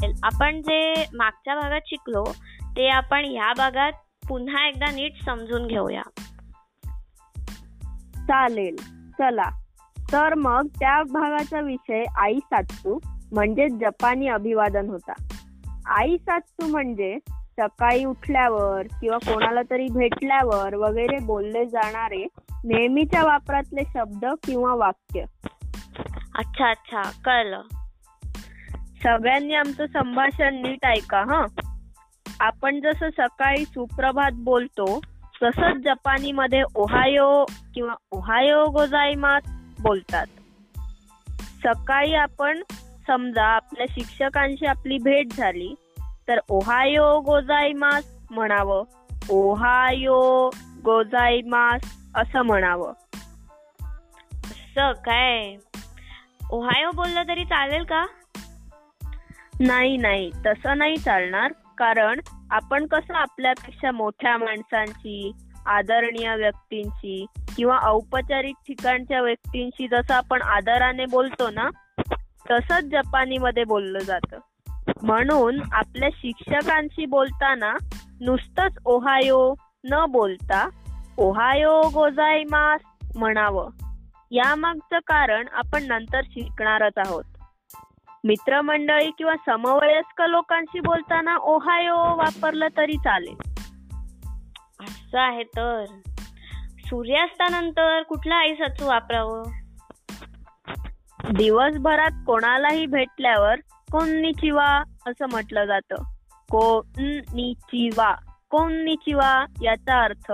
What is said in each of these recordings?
चालेल आपण जे मागच्या भागात शिकलो ते आपण ह्या भागात पुन्हा एकदा नीट समजून घेऊया. चालेल. चला. तर मग त्या भागाचा विषय आई सात्सू म्हणजे जपानी अभिवादन होता. आई सात्सू म्हणजे सकाळी उठल्यावर किंवा कोणाला तरी भेटल्यावर वगैरे बोलले जाणारे नेहमीच्या वापरातले शब्द किंवा वाक्य. अच्छा अच्छा. कळलं. सगळ्यांनी आमचं संभाषण नीट ऐका हा. आपण जसं सकाळी सुप्रभात बोलतो तसंच जपानी मध्ये ओहायो किंवा ओहायो गोजाईमात बोलतात. सकाळी आपण समजा आपल्या शिक्षकांशी आपली भेट झाली तर ओहायो गोजाईमास म्हणावं. ओहायो गोजाईमास असं म्हणावं. असं काय? ओहायो बोललं तरी चालेल का? नाही नाही. तसं नाही चालणार. कारण आपण कसं आपल्यापेक्षा मोठ्या माणसांची आदरणीय व्यक्तींची किंवा औपचारिक ठिकाणच्या व्यक्तींशी जसं आपण आदराने बोलतो ना तसंच जपानीमध्ये बोललं जातं. म्हणून आपल्या शिक्षकांशी बोलताना नुसतंच ओहायो न बोलता ओहायो गोजाईमास म्हणावं. यामागचं कारण आपण नंतर शिकणारच आहोत. मित्रमंडळी किंवा समवयस्क लोकांशी बोलताना ओहायो वापरलं तरी चालेल. असं आहे तर. सूर्यास्तानंतर कुठला आई सत्सू वापरावं? दिवसभरात कोणालाही भेटल्यावर कोन्निचिवा असं म्हटलं जातं. कोन्निचिवा कोन्निचिवा याचा अर्थ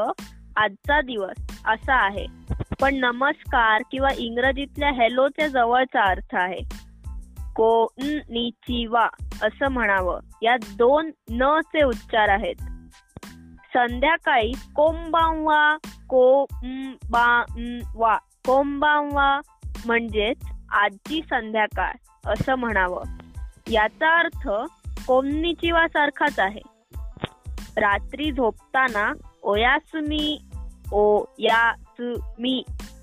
आजचा दिवस असा आहे. पण नमस्कार किंवा इंग्रजीतल्या हॅलोच्या जवळचा अर्थ आहे. कोन्निचिवा असं म्हणावं. यात दोन न चे उच्चार आहेत. संध्याकाळी कोंबांवा कोंबांवा. कोंबांवा म्हणजेच आजची संध्याकाळ असं म्हणावं. याचा अर्थ कोमनिचिवा सारखाच आहे. रात्री झोपताना ओयासुमी ओ या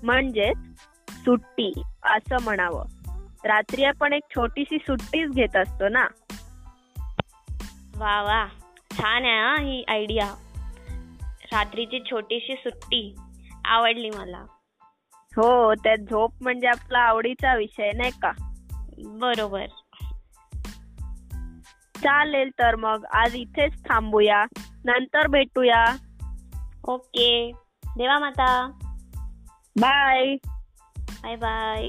म्हणजेच सुट्टी असं म्हणावं. रात्री आपण एक छोटीशी सुट्टीच घेत असतो ना? वा वा. छान आहे हा ही आयडिया रात्रीची छोटीशी सुट्टी आवडली मला. हो त्यात झोप म्हणजे आपला आवडीचा विषय नाही का? बरोबर. चालेल तर मग आज इथेच थांबूया. नंतर भेटूया. ओके. देवा माता. बाय. Bye bye.